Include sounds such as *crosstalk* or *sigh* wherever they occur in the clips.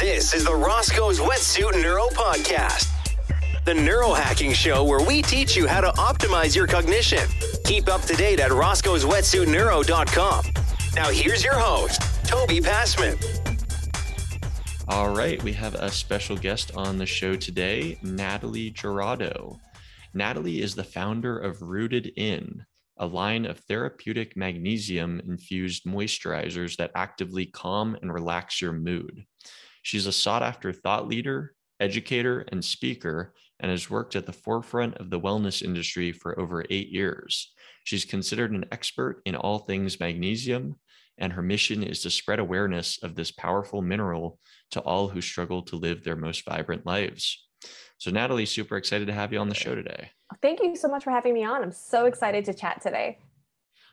This is the Roscoe's Wetsuit Neuro Podcast, the neurohacking show where we teach you how to optimize your cognition. Keep up to date at roscoe'swetsuitneuro.com. Now, here's your host, Toby Passman. All right, we have a special guest on the show today, Natalie Gerardo. Natalie is the founder of Rooted In, a line of therapeutic magnesium infused moisturizers that actively calm and relax your mood. She's a sought after thought leader, educator, and speaker, and has worked at the forefront of the wellness industry for over eight years. She's considered an expert in all things magnesium, and her mission is to spread awareness of this powerful mineral to all who struggle to live their most vibrant lives. So, Natalie, super excited to have you on the show today. Thank you so much for having me on. I'm so excited to chat today.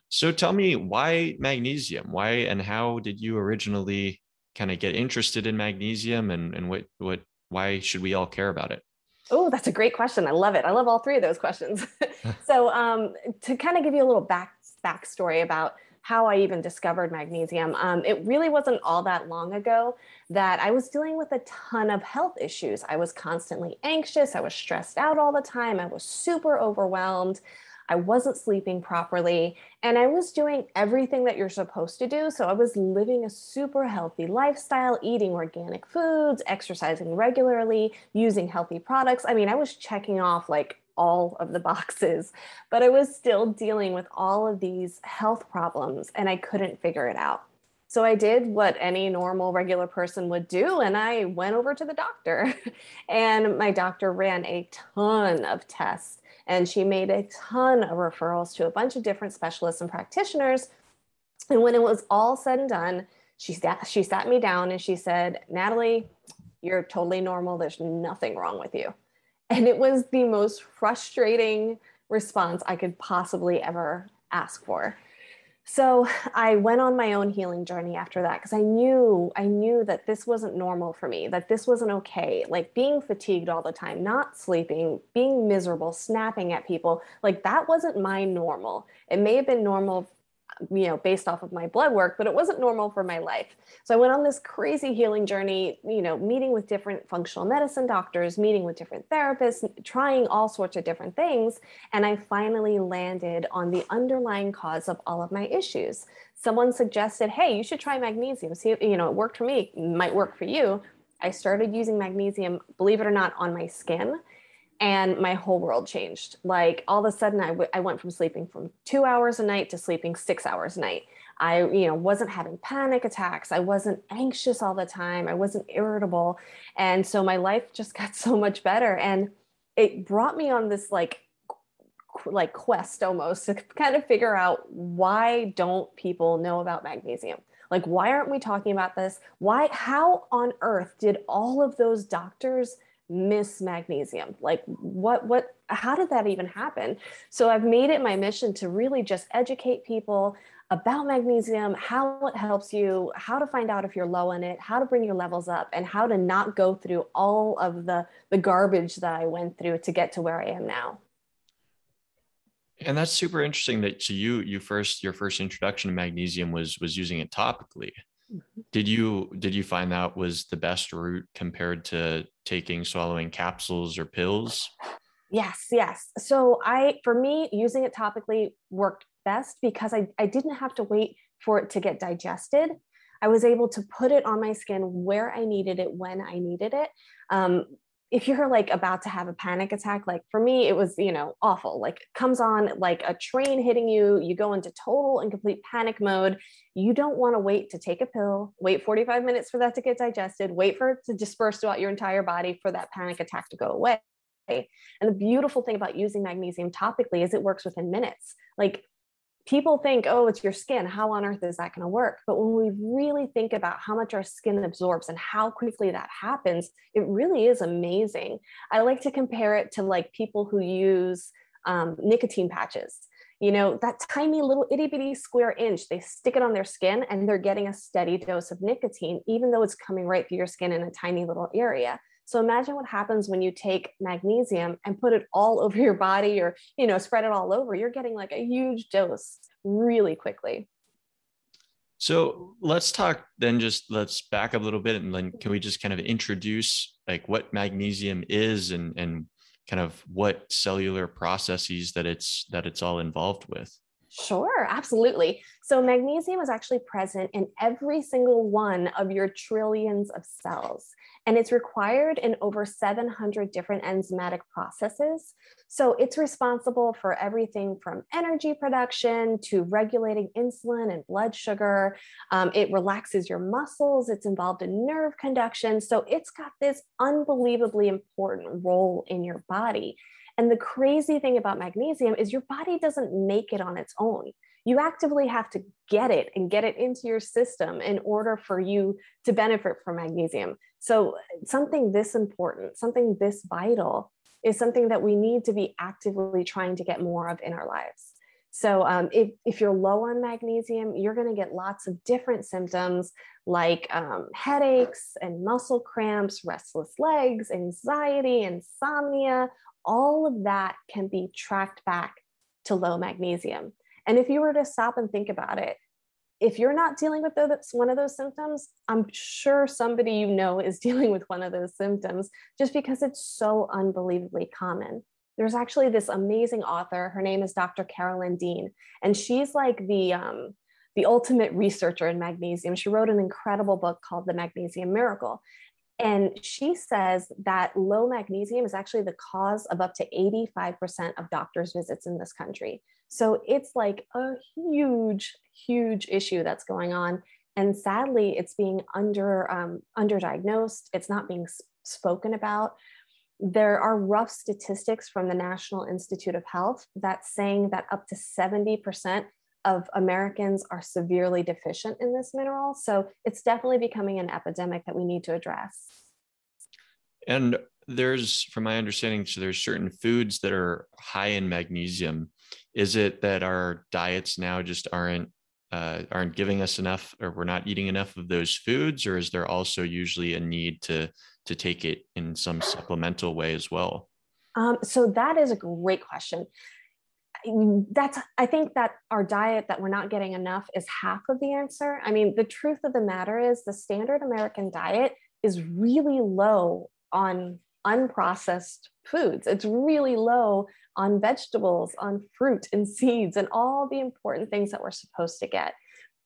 So, tell me why magnesium? Why and how did you originally kind of get interested in magnesium and, and what, what, why should we all care about it? Oh, that's a great question. I love it. I love all three of those questions. *laughs* so, um, to kind of give you a little back backstory about how I even discovered magnesium, um, it really wasn't all that long ago that I was dealing with a ton of health issues. I was constantly anxious. I was stressed out all the time. I was super overwhelmed. I wasn't sleeping properly, and I was doing everything that you're supposed to do. So I was living a super healthy lifestyle, eating organic foods, exercising regularly, using healthy products. I mean, I was checking off like all of the *laughs* boxes, but I was still dealing with all of these health problems and I couldn't figure it out. So I did what any normal, regular person would do, and I went over to the doctor. *laughs* and my doctor ran a ton of tests and she made a ton of referrals to a bunch of different specialists and practitioners. And when it was all said and done, she sat, she sat me down and she said, Natalie, you're totally normal. There's nothing wrong with you. And it was the most frustrating response I could possibly ever ask for. So *sighs* I went on my own healing journey after that because I knew I knew that this wasn't normal for me, that this wasn't okay. Like being fatigued all the time, not sleeping, being miserable, snapping at people, like that wasn't my normal. It may have been normal you know based off of my blood work but it wasn't normal for my life. So i went on this crazy healing journey you know meeting with different functional medicine doctors meeting with different therapists trying all sorts of different things. And i finally landed on the underlying cause of all of my issues. Someone suggested hey you should try magnesium. See you know it worked for me. Might work for you. I started using magnesium believe it or not on my skin and my whole world changed. Like all of a sudden, I, w- I went from sleeping from two hours a night to sleeping six hours a night. I, you know, wasn't having panic attacks. I wasn't anxious all the time. I wasn't irritable, and so my life just *laughs* got so much better. And it brought me on this like, like quest almost to kind of figure out why don't people know about magnesium? Like, why aren't we talking about this? Why? How on earth did all of those doctors? Miss magnesium. Like what what how did that even happen? So i've made it my mission to really just educate people about magnesium how it helps you how to find out if you're low in it how to bring your levels up and how to not go through all of the the garbage that i went through to get to where i am now. And that's super interesting that to you you first your first introduction to magnesium was was using it topically. Did you did you find that was the best route compared to taking swallowing capsules or pills? Yes, yes. So I for me using it topically worked best because I, I didn't have to wait for it to get digested. I was able to put it on my skin where I needed it when I needed it. Um, if you're like about to have a panic attack like for me it was you know awful like comes on like a train hitting you you go into total and complete panic mode. You don't want to wait to take a pill wait 45 minutes for that to get digested wait for it to disperse throughout your entire body for that panic attack to go away. And the beautiful thing about using magnesium topically is it works within minutes. Like people think, oh, it's your skin. How on earth is that going to work? But when we really think about how much our skin absorbs and how quickly that happens, it really is amazing. I like to compare it to like people who use um, nicotine patches. You know, that tiny little itty bitty square inch, they stick it on their skin and they're getting a steady dose of nicotine, even though it's coming right through your skin in a tiny little area. So imagine what happens when you take magnesium and put it all *laughs* over your body or, you know, spread it all over. You're getting like a huge dose really quickly. So let's talk then. Just let's back up a little bit, and then can we just kind of introduce like what magnesium is and and kind of what cellular processes that it's that it's all involved with? Sure, absolutely. So, magnesium is actually present in every single one of your trillions of cells, and it's required in over 700 different enzymatic processes. So, it's responsible for everything from energy production to regulating insulin and blood sugar. Um, it relaxes your muscles, it's involved in nerve conduction. So, it's got this unbelievably important role in your body. And the crazy thing about magnesium is your body doesn't make it on its own. You actively have to get it and get it into your system in order for you to benefit from magnesium. So, something this important, something this vital, is something that we need to be actively trying to get more of in our lives. So, um, if, if you're low on magnesium, you're going to get lots of different symptoms like um, headaches and muscle cramps, restless legs, anxiety, insomnia, all of that can be tracked back to low magnesium. And if you were to stop and think about it, if you're not dealing with those, one of those symptoms, I'm sure somebody you know is *laughs* dealing with one of those symptoms just because it's so unbelievably common. There's actually this amazing author. Her name is Dr. Carolyn Dean, and she's like the um, the ultimate researcher in magnesium. She wrote an incredible book called The Magnesium Miracle. And she says that low magnesium is actually the cause of up to 85% of doctors' visits in this country. So it's like a huge, huge issue that's going on. And sadly, it's being under um, underdiagnosed. It's not being spoken about. There are rough statistics from the National Institute of Health that's saying that up to 70% of Americans are severely deficient in this mineral. So it's definitely becoming an epidemic that we need to address. And there's, from my understanding, so there's certain foods that are high in magnesium. Is it that our diets now just aren't uh, aren't giving us enough, or we're not eating enough of those foods, or is there also usually a need to to take it in some supplemental way as well? Um, so that is a great question that's i think that our diet that we're not getting enough is half of the answer. I mean the truth of the matter is the standard american diet is really low on unprocessed foods. It's really low on vegetables on fruit and seeds and all the important things that we're supposed to get.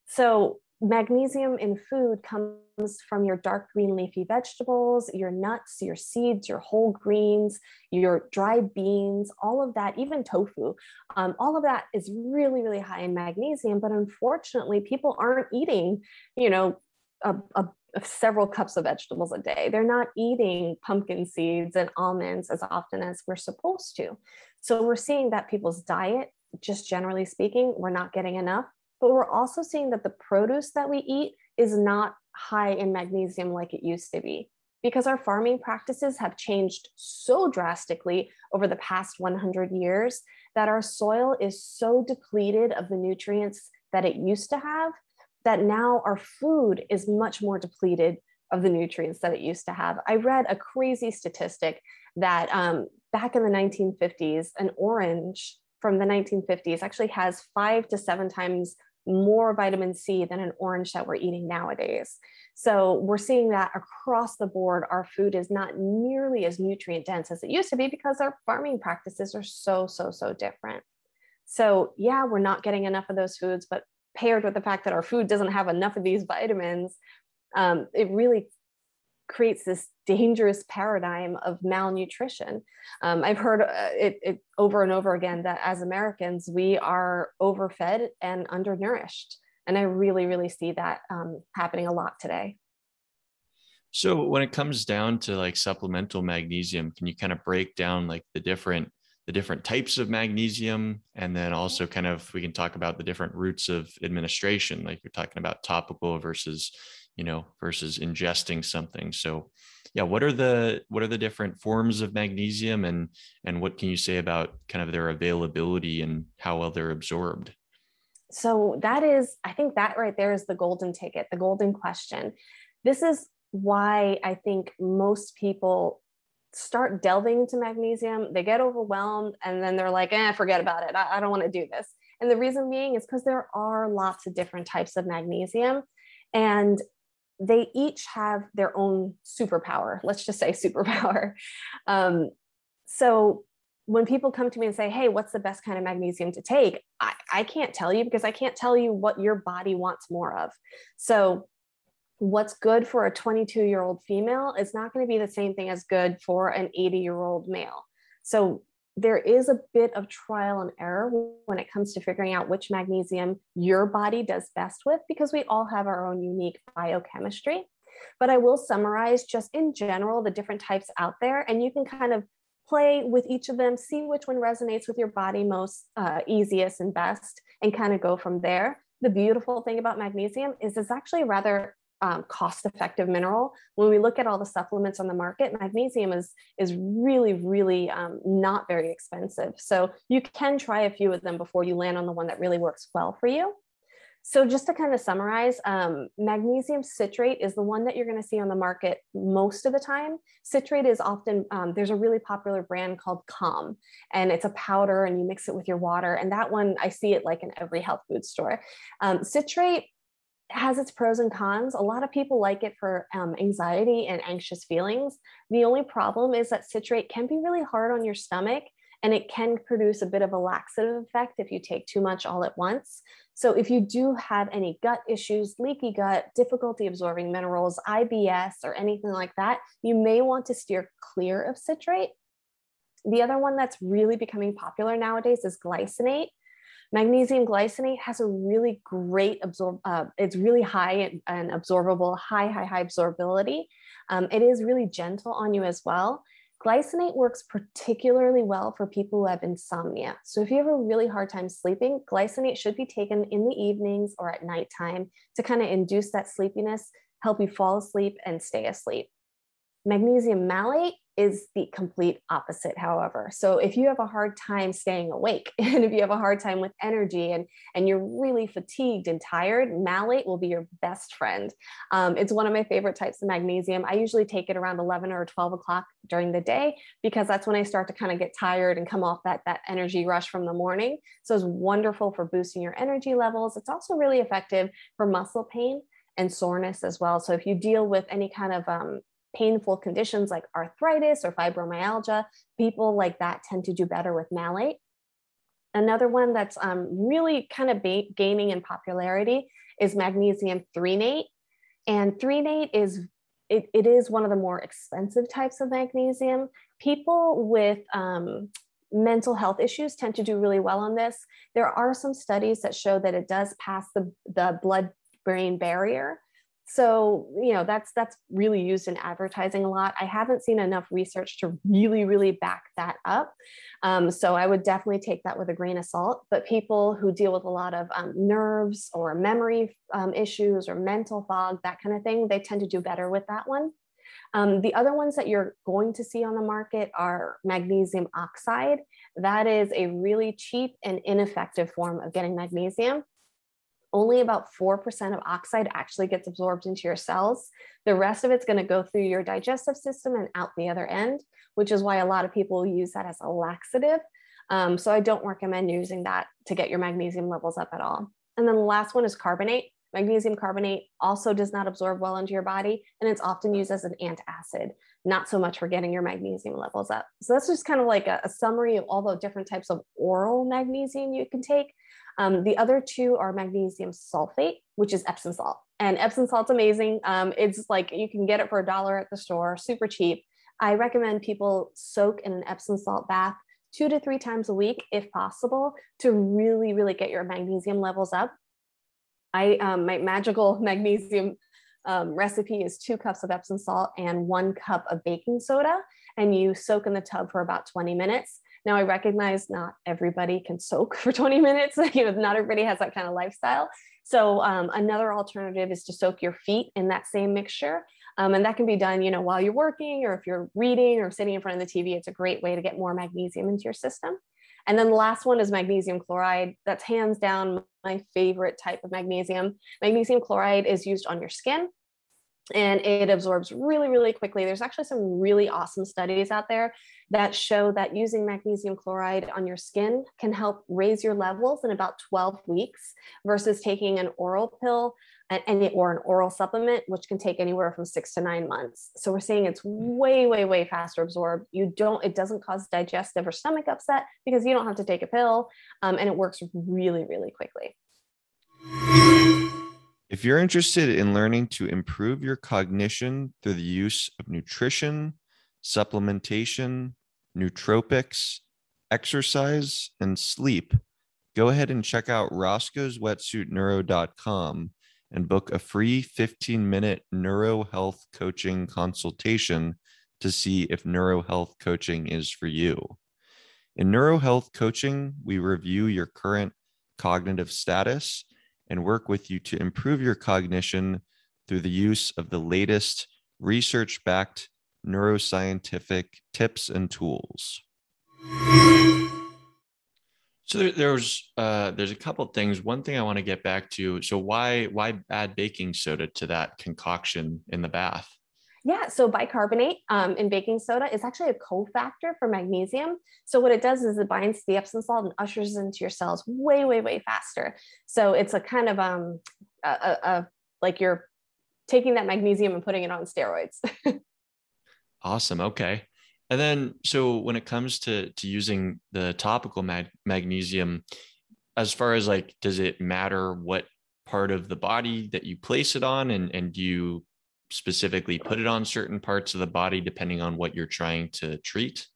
So magnesium in food comes from your dark green leafy vegetables, your nuts, your seeds, your whole greens, your dried beans, all of that, even tofu. Um, all of that is really, really high in magnesium. But unfortunately, people aren't eating, you know, a, a several cups of vegetables a day. They're not eating pumpkin seeds and almonds as often as we're supposed to. So we're seeing that people's diet, just generally speaking, we're not getting enough but we're also seeing that the produce that we eat is not high in magnesium like it used to be because our farming practices have changed so drastically over the past 100 years that our soil is so depleted of the nutrients that it used to have that now our food is much more depleted of the nutrients that it used to have. I read a crazy statistic that um, back in the 1950s, an orange from the 1950s actually has five to seven times more vitamin C than an orange that we're eating nowadays. So we're seeing that across the board, our food is not nearly as nutrient dense as it used to be because our farming practices are so, so, so different. So, yeah, we're not getting enough of those foods, but paired with the fact that our food doesn't have enough of these vitamins, um, it really creates this dangerous paradigm of malnutrition. Um, I've heard uh, it, it, over and over again that as Americans, we are overfed and undernourished. And I really, really see that um, happening a lot today. So when it comes down to like supplemental magnesium, can you kind of break down like the different the different types of magnesium and then also kind of we can talk about the different routes of administration like you're talking about topical versus you know versus ingesting something. So yeah what are the what are the different forms of magnesium and and what can you say about kind of their availability and how well they're absorbed? So that is i think that right there is the golden ticket the golden question. This is why i think most people start delving into magnesium they get overwhelmed and then they're like eh forget about it. I, I don't want to do this. And the reason being is because there are lots of different types of magnesium. And they each have their own superpower. Let's just say *laughs* superpower. Um, so when people come to me and say, Hey, what's the best kind of magnesium to take? I, I can't tell you because I can't tell you what your body wants more of. So what's good for a 22 year old female is not going to be the same thing as good for an 80 year old male. So there is a bit of trial and error when it comes to figuring out which magnesium your body does best with because we all have our own unique biochemistry. But I will summarize just in general the different types out there, and you can kind of play with each of them, see which one resonates with your body most uh, easiest and best, and kind of go from there. The beautiful thing about magnesium is it's actually rather um, cost effective mineral. When we look at all the supplements on the market, magnesium is, is really, really um, not very expensive. So you can try a few of them before you land on the one that really works well for you. So just to kind of summarize, um, magnesium citrate is the one that you're going to see on the market most of the time. Citrate is often, um, there's a really popular brand called Calm, and it's a powder and you mix it with your water. And that one, I see it like in every health food store. Um, citrate has its pros and cons. A lot of people like it for um, anxiety and anxious feelings. The only problem is that citrate can be really hard on your stomach and it can produce a bit of a laxative effect if you take too much all at once. So, if you do have any gut issues, leaky gut, difficulty absorbing minerals, IBS, or anything like that, you may want to steer clear of citrate. The other one that's really becoming popular nowadays is glycinate. Magnesium glycinate has a really great absorb, uh, it's really high and, absorbable, high, high, high absorbability. Um, it is really gentle on you as well. Glycinate works particularly well for people who have insomnia. So if you have a really hard time sleeping, glycinate should be taken in the evenings or at nighttime to kind of induce that sleepiness, help you fall asleep and stay asleep. Magnesium malate is the complete opposite however. So if you have a hard time staying awake *laughs* and if you have a hard time with energy and and you're really fatigued and tired malate will be your best friend. Um, it's one of my favorite types of magnesium. I usually take it around 11 or 12 o'clock during the day because that's when i start to kind of get tired and come off that that energy rush from the morning. So it's wonderful for boosting your energy levels. It's also really effective for muscle pain and soreness as well. So if you deal with any kind of um, painful conditions like arthritis or fibromyalgia, people like that tend to do better with malate. Another one that's um, really kind of gaining in popularity is magnesium threonate. And threonate is it, it is one of the more expensive types of magnesium. People with um, mental health issues tend to do really well on this. There are some studies that show that it does pass the, the blood brain barrier so you know that's that's really used in advertising a lot. I haven't seen enough research to really really back that up. Um, so i would definitely take that with a grain of salt. But people who deal with a lot of um, nerves or memory um, issues or mental fog that kind of thing they tend to do better with that one. Um, the other ones that you're going to see on the market are magnesium oxide. That is a really cheap and ineffective form of getting magnesium only about 4% of oxide actually gets absorbed into your cells. The rest of it's going to go through your digestive system and out the other end, which is why a lot of people use that as a laxative. Um, so I don't recommend using that to get your magnesium levels up at all. And then the last one is carbonate. Magnesium carbonate also does not absorb well into your body, and it's often used as an antacid, not so much for getting your magnesium levels up. So that's just kind of like a, a summary of all the different types of oral magnesium you can take. Um, the other two are magnesium sulfate, which is Epsom salt. And Epsom salt's amazing. Um, it's like you can get it for a dollar at the store, super cheap. I recommend people soak in an Epsom salt bath two to three times a week, if possible, to really, really get your magnesium levels up. I um, my magical *laughs* magnesium um, recipe is two cups of Epsom salt and one cup of baking soda, and you soak in the tub for about 20 minutes. Now, I recognize not everybody can soak *laughs* for 20 minutes. you know, not everybody has that kind of lifestyle. So um, another alternative is to soak your feet in that same mixture. Um, and that can be done, you know, while you're working or if you're reading or sitting in front of the TV. It's a great way to get more magnesium into your system. And then the last one is magnesium chloride. That's hands down my favorite type of magnesium. Magnesium chloride is used on your skin and it absorbs really, really quickly. There's actually some really awesome studies out there that show that using magnesium chloride on your skin can help raise your levels in about 12 weeks versus taking an oral pill and, or an oral supplement, which can take anywhere from six to nine months. So we're saying it's way, way, way faster absorbed. You don't, it doesn't cause digestive or stomach upset because you don't have to take a pill, um, and it works really, really quickly. If you're interested in learning to improve your cognition through the use of nutrition, supplementation, nootropics, exercise, and sleep, go ahead and check out roscoe'swetsuitneuro.com and book a free 15 minute neuro health coaching consultation to see if neuro health coaching is for you. In neuro health coaching, we review your current cognitive status and work with you to improve your cognition through the use of the latest research backed neuroscientific tips and tools. So there, there's uh, there's a couple things. One thing I want to get back to. So why why add baking soda to that concoction in the bath? Yeah, so bicarbonate um, in baking soda is actually a cofactor for magnesium. So what it does is it binds to the Epsom salt and ushers into your cells way, way, way faster. So it's a kind of um, a, a, a like you're taking that magnesium and putting it on steroids. *laughs* awesome. Okay. And then, so when it comes to to using the topical mag- magnesium, as far as like, does it matter what part of the body that you place it on, and and do you specifically put it on certain parts of the body depending on what you're trying to treat?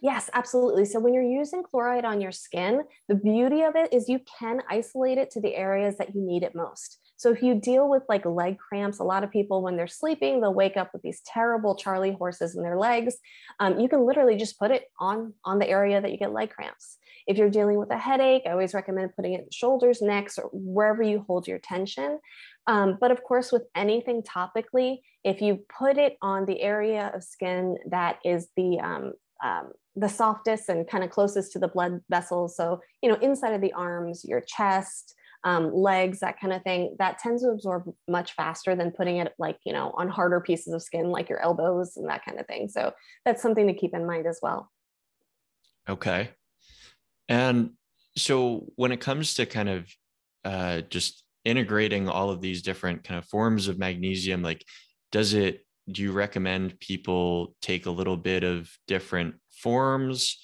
Yes, absolutely. So when you're using chloride on your skin, the beauty of it is you can isolate it to the areas that you need it most. So if you deal with like leg cramps, a lot of people when they're sleeping, they'll wake up with these terrible Charlie horses in their legs. Um, you can literally just put it on on the area that you get leg cramps. If you're dealing with a headache, I always recommend putting it shoulders, necks, or wherever you hold your tension. Um, but of course, with anything topically, if you put it on the area of skin that is the um, um, the softest and kind of closest to the blood vessels, so you know inside of the arms, your chest, um, legs, that kind of thing, that tends to absorb much faster than putting it like you know on harder pieces of skin like your elbows and that kind of thing. So that's something to keep in mind as well. Okay, and so when it comes to kind of uh, just integrating all of these different kind of forms of magnesium like does it do you recommend people take a little bit of different forms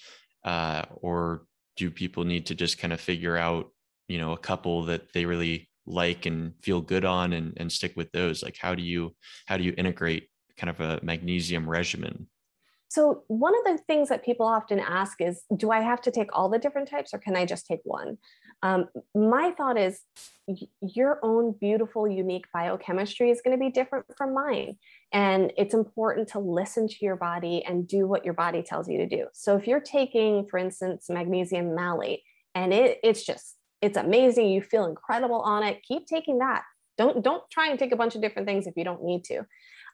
uh, or do people need to just kind of figure out you know a couple that they really like and feel good on and, and stick with those like how do you how do you integrate kind of a magnesium regimen so, one of the things that people often ask is Do I have to take all the different types or can I just take one? Um, my thought is your own beautiful, unique biochemistry is going to be different from mine. And it's important to listen to your body and do what your body tells you to do. So, if you're taking, for instance, magnesium malate and it, it's just, it's amazing, you feel incredible on it, keep taking that. Don't, don't try and take a bunch of different things if you don't need to.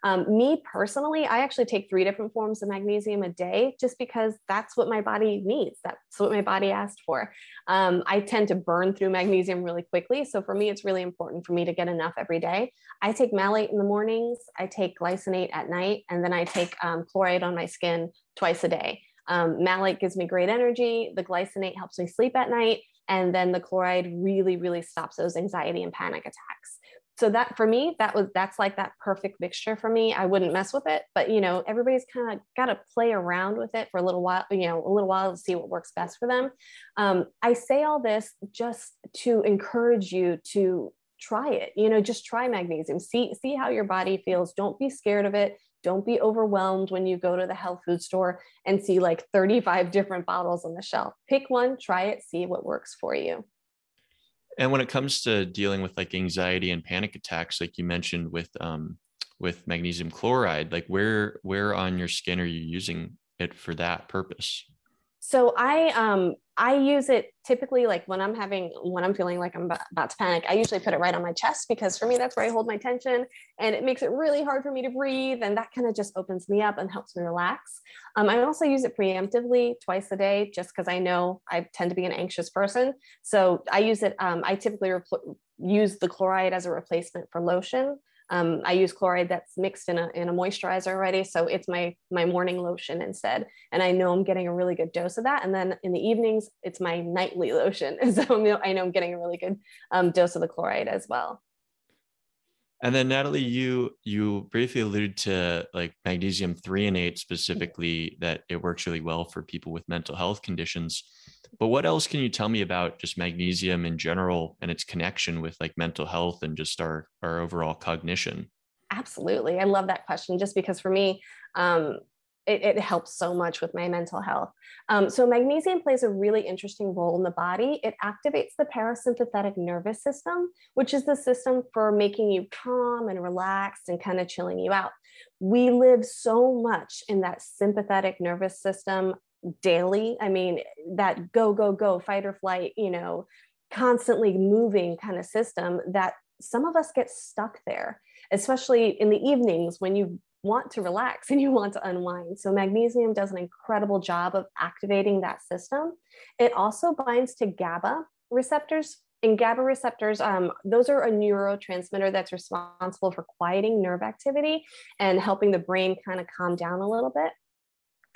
Um, me personally, I actually take three different forms of magnesium a day just because that's what my body needs. That's what my body asked for. Um, I tend to burn through magnesium really quickly. So for me, it's really important for me to get enough every day. I take malate in the mornings, I take glycinate at night, and then I take um, chloride on my skin twice a day. Um, malate gives me great energy. The glycinate helps me sleep at night. And then the chloride really, really stops those anxiety and panic attacks. So that for me that was that's like that perfect mixture for me. I wouldn't mess with it but you know everybody's kind of got to play around with it for a little while you know a little while to see what works best for them. Um, i say all this just to encourage you to try it you know just try magnesium. See see how your body feels. Don't be scared of it don't be overwhelmed when you go to the health food store and see like 35 different bottles on the shelf pick one try it see what works for you and when it comes to dealing with like anxiety and panic attacks, like you mentioned with um, with magnesium chloride, like where where on your skin are you using it for that purpose? So I um I use it typically like when I'm having when I'm feeling like I'm about to panic. I usually put it right on my chest because for me that's where I hold my tension, and it makes it really hard for me to breathe, and that kind of just opens me up and helps me relax. Um, I also use it preemptively twice a day just because I know I tend to be an anxious person. So I use it. Um, I typically use the chloride as a replacement for lotion Um, I use chloride that's mixed in a, in a moisturizer already. So it's my, my morning lotion instead. And I know I'm getting a really good dose of that. And then in the evenings, it's my nightly *laughs* lotion. So I know I'm getting a really good um, dose of the chloride as well. And then Natalie, you you briefly alluded to like magnesium threonate specifically that it works really well for people with mental health conditions. But what else can you tell me about just magnesium in general and its connection with like mental health and just our our overall cognition? Absolutely, I love that question. Just because for me, um, it, it, helps so much with my mental health. Um, so, magnesium plays a really interesting role in the body. It activates the parasympathetic nervous system, which is the system for making you calm and relaxed and kind of chilling you out. We live so much in that sympathetic nervous system daily. I mean, that go, go, go, fight or flight, you know, constantly moving kind of system that some of us get stuck there, especially in the evenings when you want to relax *laughs* and you want to unwind. So, magnesium does an incredible job of activating that system. It also binds to GABA receptors. And GABA receptors, um, those are a neurotransmitter that's responsible for quieting nerve activity and helping the brain kind of calm down a little bit.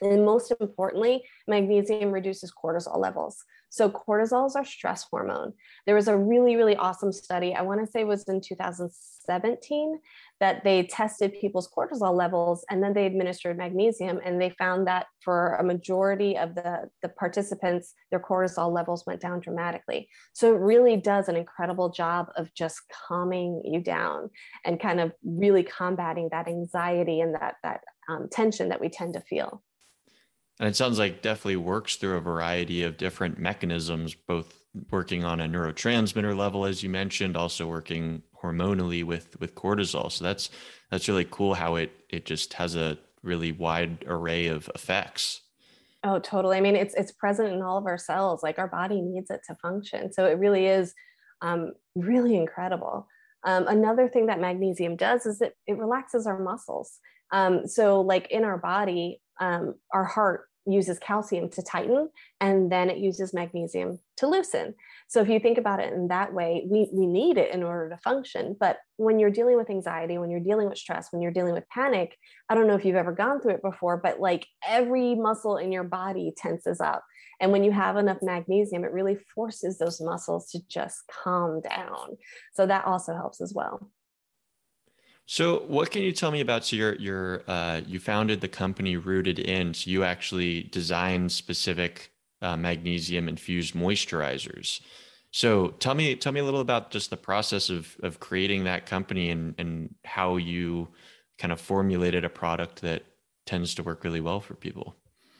And most importantly, magnesium reduces cortisol levels. So, cortisol is our stress hormone. There was a really, really awesome study, I want to say was in 2017, that they tested people's cortisol levels and then they administered magnesium. And they found that for a majority of the, the participants, their cortisol levels went down dramatically. So, it really does an incredible job of just calming you down and kind of really combating that anxiety and that, that um, tension that we tend to feel. And it sounds like definitely works through a variety of different mechanisms, both working on a neurotransmitter level, as you mentioned, also working hormonally with with cortisol. So that's that's really cool how it it just has a really wide array of effects. Oh, totally. I mean, it's it's present in all of our cells. Like our body needs it to function. So it really is um, really incredible. Um, another thing that magnesium does is it, it relaxes our muscles. Um, so, like in our body, um, our heart uses calcium to tighten and then it uses magnesium to loosen. So if you think about it in that way, we, we need it in order to function. But when you're dealing with anxiety, when you're dealing with stress, when you're dealing with panic, I don't know if you've ever gone through it before, but like every muscle in your body tenses up. And when you have enough magnesium, it really forces those muscles to just calm down. So that also helps as well. So, what can you tell me about? So, your your uh, you founded the company Rooted In. So, you actually designed specific uh, magnesium infused moisturizers. So, tell me tell me a little about just the process of of creating that company and and how you kind of formulated a product that tends to work really well for people.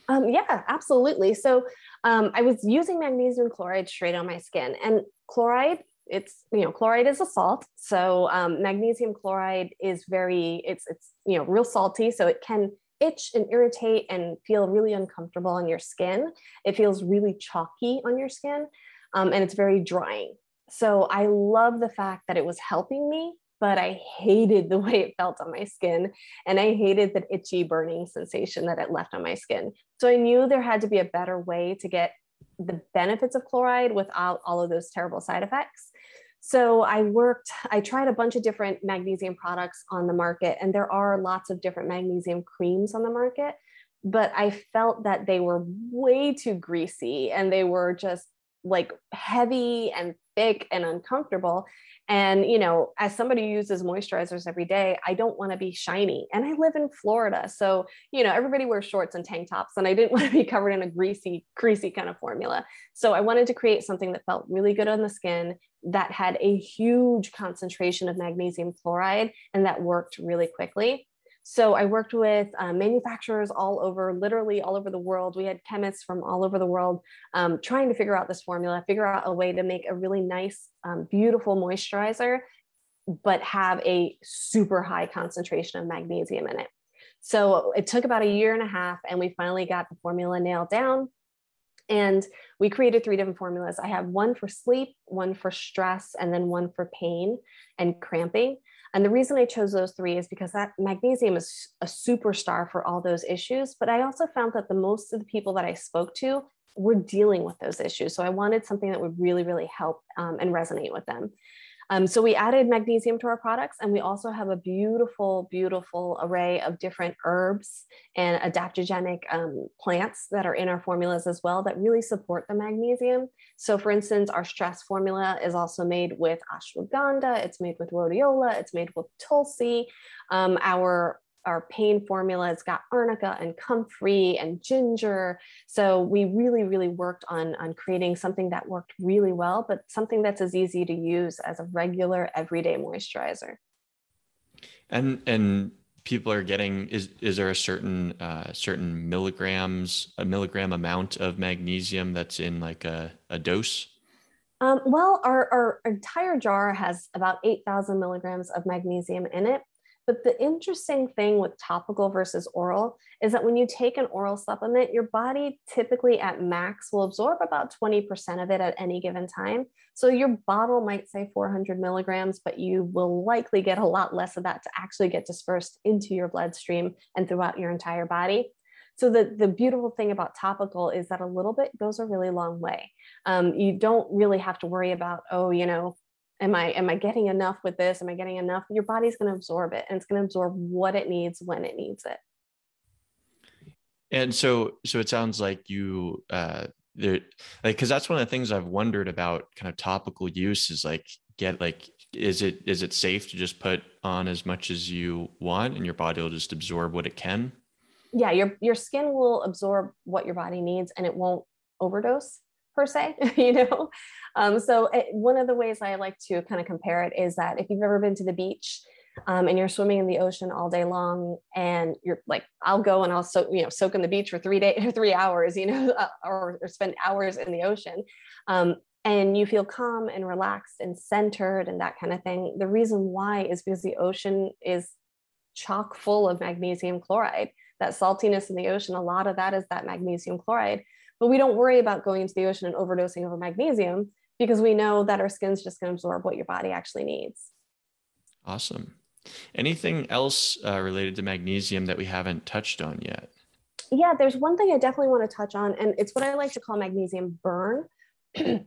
Um, yeah, absolutely. So um, I was using magnesium chloride straight on my skin, and chloride it's you know chloride is a salt. So um, magnesium chloride is very it's it's you know real salty. So it can itch and irritate and feel really uncomfortable on your skin. It feels really chalky on your skin um, and it's very drying. So i love the fact that it was helping me but i hated the *laughs* way it felt on my skin. And i hated that itchy burning sensation that it left on my skin. So i knew there had to be a better way to get the benefits of chloride without all of those terrible side effects so I worked, I tried a bunch of different magnesium products on the market, and there are lots of different magnesium creams on the market. But I felt that they were way too greasy and they were just like heavy and thick and uncomfortable. And, you know, as somebody who uses moisturizers every day, I don't want to be shiny. And I live in Florida. So, you know, everybody wears shorts and tank tops, and I didn't *laughs* want to be covered in a greasy, greasy kind of formula. So I wanted to create something that felt really good on the skin, that had a huge concentration of magnesium chloride, and that worked really quickly. So I worked with uh, manufacturers all over, literally all over the world. We had chemists from all over the world um, trying to figure out this formula, figure out a way to make a really nice, um, beautiful moisturizer, but have a super high concentration of magnesium in it. So it took about a year and a half, and we finally got the formula nailed down. And we created three different formulas. I have one for sleep, one for stress, and then one for pain and cramping. And the reason I chose those three is because that magnesium is a superstar for all those issues. But I also found that the most of the people that I spoke to were dealing with those issues. So I wanted something that would really, really help um, and resonate with them. Um, so we added magnesium to our products, and we also have a beautiful, beautiful array of different herbs and adaptogenic um, plants that are in our formulas as well that really support the magnesium. So, for instance, our stress formula is also made with ashwagandha, it's made with rhodiola, it's made with tulsi. Um, our our pain formula has got arnica and comfrey and ginger. So we really, really worked on, on creating something that worked really well, but something that's as easy to use as a regular everyday moisturizer. And and people are getting is is there a certain uh, certain milligrams a milligram amount of magnesium that's in like a, a dose? Um, well, our, our entire jar has about 8,000 milligrams of magnesium in it. But the interesting thing with topical versus oral is that when you take an oral supplement, your body typically at max will absorb about 20% of it at any given time. So your bottle might say 400 milligrams, but you will likely get a lot less of that to actually get dispersed into your bloodstream and throughout your entire body. So the, the beautiful thing about topical is that a little bit goes a really long way. Um, you don't really have to worry about, oh, you know, am i am i getting enough with this? Am i getting enough? Your body's going to absorb it and it's going to absorb what it needs when it needs it. And so so it sounds like you uh there like because that's one of the things i've wondered about kind of topical use is like get like is it is it safe to just put on as much as you want and your body will just absorb what it can? Yeah your your skin will absorb what your body needs and it won't overdose per se, *laughs* you know? Um, so it, one of the ways I like to kind of compare it is that if you've ever been to the beach um, and you're swimming in the ocean all day long and you're like, I'll go and I'll soak, you know, soak in the beach for three days, *laughs* or three hours, you know, *laughs* uh, or, or, spend hours in the ocean. Um, and you feel calm and relaxed and centered and that kind of thing. The reason why is because the ocean is chock full of magnesium chloride. That saltiness in the ocean, a lot of that is that magnesium chloride. But we don't worry about going into the ocean and overdosing of magnesium because we know that our skin's just going to absorb what your body actually needs. Awesome. Anything else uh, related to magnesium that we haven't touched on yet? Yeah, there's one thing I definitely want to touch on, and it's what I like to call magnesium burn. *clears throat*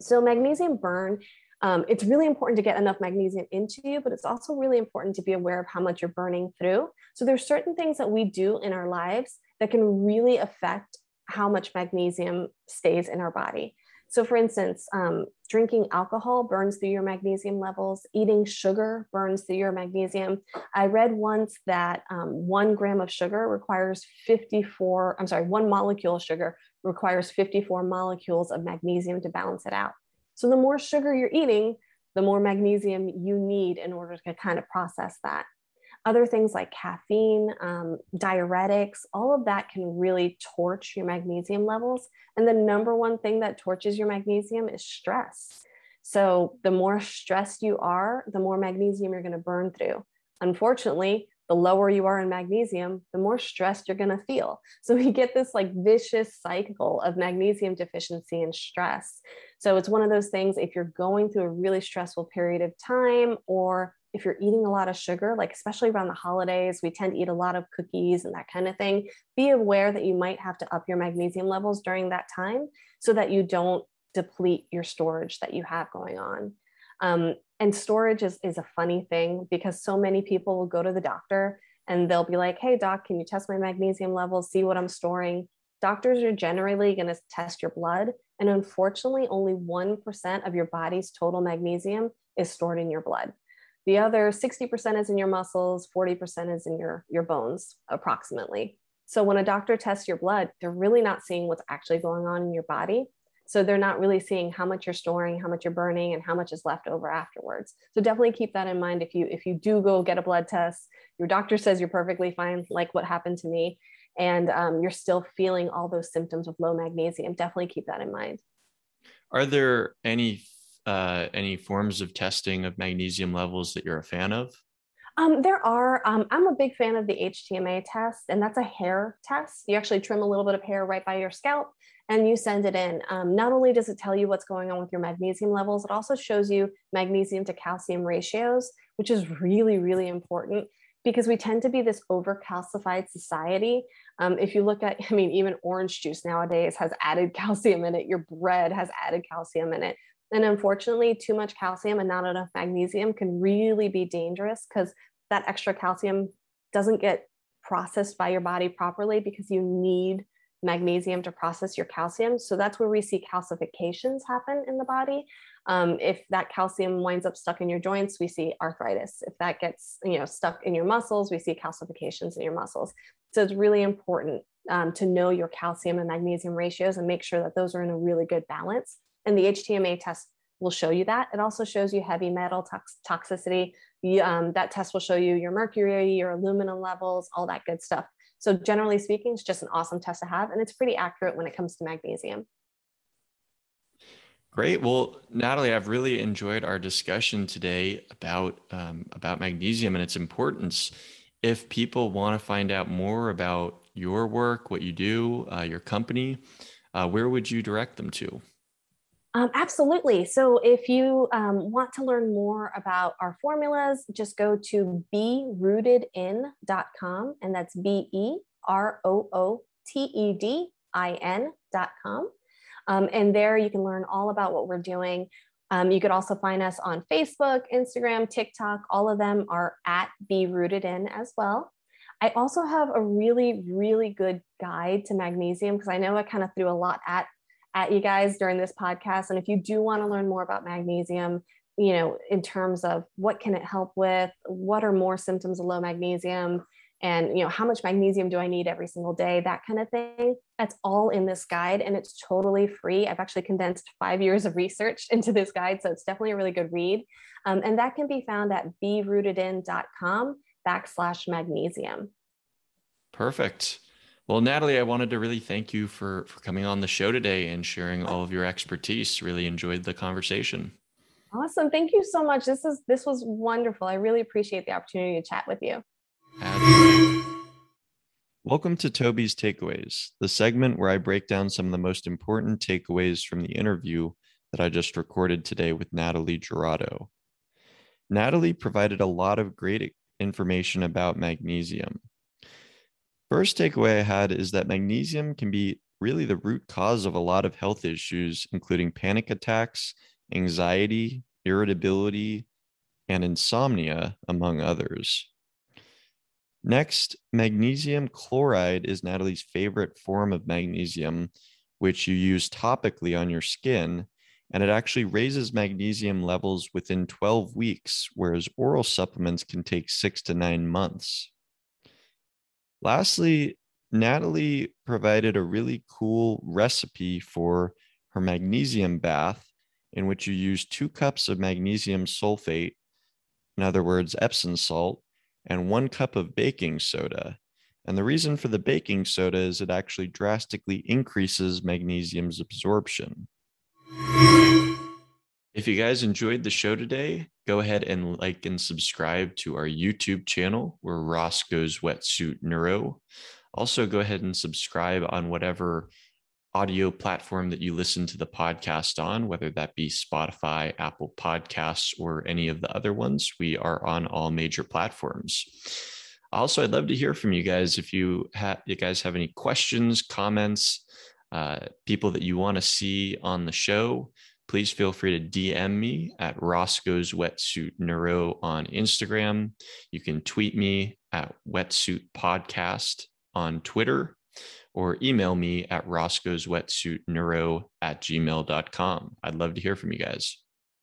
so, magnesium burn, um, it's really important to get enough magnesium into you, but it's also really important to be aware of how much you're burning through. So, there's certain things that we do in our lives that can really affect how much magnesium stays in our body. So, for instance, um, drinking alcohol burns through your magnesium levels, eating sugar burns through your magnesium. I read once that um, one gram of sugar requires 54, I'm sorry, one molecule of sugar requires 54 molecules of magnesium to balance it out. So, the more sugar you're eating, the more magnesium you need in order to kind of process that. Other things like caffeine, um, diuretics, all of that can really torch your magnesium levels. And the number one thing that torches your magnesium is stress. So the more stressed you are, the more magnesium you're going to burn through. Unfortunately, the lower you are in magnesium, the more stressed you're going to feel. So we get this like vicious cycle of magnesium deficiency and stress. So it's one of those things if you're going through a really stressful period of time or if you're eating a lot of sugar, like especially around the holidays, we tend to eat a lot of cookies and that kind of thing. Be aware that you might have to up your magnesium levels during that time so that you don't deplete your storage that you have going on. Um, and storage is, is a funny thing because so many people will go to the doctor and they'll be like, hey, doc, can you test my magnesium levels, see what I'm storing? Doctors are generally going to test your blood. And unfortunately, only 1% of your body's total magnesium is stored in your blood. The other 60% is in your muscles, 40% is in your, your bones, approximately. So when a doctor tests your blood, they're really not seeing what's actually going on in your body. So they're not really seeing how much you're storing, how much you're burning, and how much is left over afterwards. So definitely keep that in mind if you if you do go get a blood test, your doctor says you're perfectly fine, like what happened to me, and um, you're still feeling all those symptoms of low magnesium. Definitely keep that in mind. Are there any uh, any forms of testing of magnesium levels that you're a fan of? Um, there are. Um, I'm a big fan of the HTMA test, and that's a hair test. You actually trim a little bit of hair right by your scalp and you send it in. Um, not only does it tell you what's going on with your magnesium levels, it also shows you magnesium to calcium ratios, which is really, really important because we tend to be this overcalcified society. Um, if you look at, *laughs* I mean, even orange juice nowadays has added *laughs* calcium in it, your bread has added calcium in it. And unfortunately, too much calcium and not enough magnesium can really be dangerous because that extra calcium doesn't get processed by your body properly because you need magnesium to process your calcium. So that's where we see calcifications happen in the body. Um, if that calcium winds up stuck in your joints, we see arthritis. If that gets you know stuck in your muscles, we see calcifications in your muscles. So it's really important um, to know your calcium and magnesium ratios and make sure that those are in a really good balance. And the HTMA test will show you that. It also shows you heavy metal tox- toxicity. Um, that test will show you your mercury, your aluminum levels, all that good stuff. So generally speaking, it's just an awesome test to have, and it's pretty accurate when it comes to magnesium. Great. Well, Natalie, I've really enjoyed our discussion today about um, about magnesium and its importance. If people want to find out more about your work, what you do, uh, your company, uh, where would you direct them to? Um, absolutely. So if you um, want to learn more about our formulas, just go to berootedin.com, and that's B E R O O T E D I N.com. Um, and there you can learn all about what we're doing. Um, you could also find us on Facebook, Instagram, TikTok. All of them are at Be Rooted In as well. I also have a really, really good guide to magnesium because I know I kind of threw a lot at at you guys during this podcast. And if you do want to learn more about magnesium, you know, in terms of what can it help with, what are more symptoms of low magnesium, and you know, how much magnesium do I need every single day, that kind of thing. That's all in this guide, and it's totally free. I've actually condensed five years of research *laughs* into this guide, so it's definitely a really good read. Um, and that can be found at berootedin.com backslash magnesium. Perfect. Well, Natalie, I wanted to really thank you for for coming on the show today and sharing all of your expertise. Really enjoyed the conversation. Awesome. Thank you so much. This is this was wonderful. I really appreciate the opportunity to chat with you. Welcome to Toby's Takeaways, the segment where I break down some of the most important takeaways from the interview that I just recorded today with Natalie Gerardo. Natalie provided a lot of great information about magnesium. First takeaway I had is that magnesium can be really the root cause of a lot of health issues, including panic attacks, anxiety, irritability, and insomnia, among others. Next, magnesium chloride is Natalie's favorite form of magnesium, which you use topically on your skin, and it actually raises magnesium levels within 12 weeks, whereas oral supplements can take six to nine months. Lastly, Natalie provided a really cool recipe for her magnesium bath, in which you use two cups of magnesium sulfate, in other words, Epsom salt, and one cup of baking soda. And the reason for the baking soda is it actually drastically increases magnesium's absorption. If you guys enjoyed the show today, go ahead and like and subscribe to our YouTube channel where Roscoe's Wetsuit Neuro. Also, go ahead and subscribe on whatever audio platform that you listen to the podcast on, whether that be Spotify, Apple Podcasts, or any of the other ones. We are on all major platforms. Also, I'd love to hear from you guys if you have you guys have any questions, comments, uh, people that you want to see on the show. Please feel free to DM me at Roscoe's Wetsuit Neuro on Instagram. You can tweet me at Wetsuit Podcast on Twitter or email me at roscoe's wetsuit neuro at gmail.com. I'd love to hear from you guys.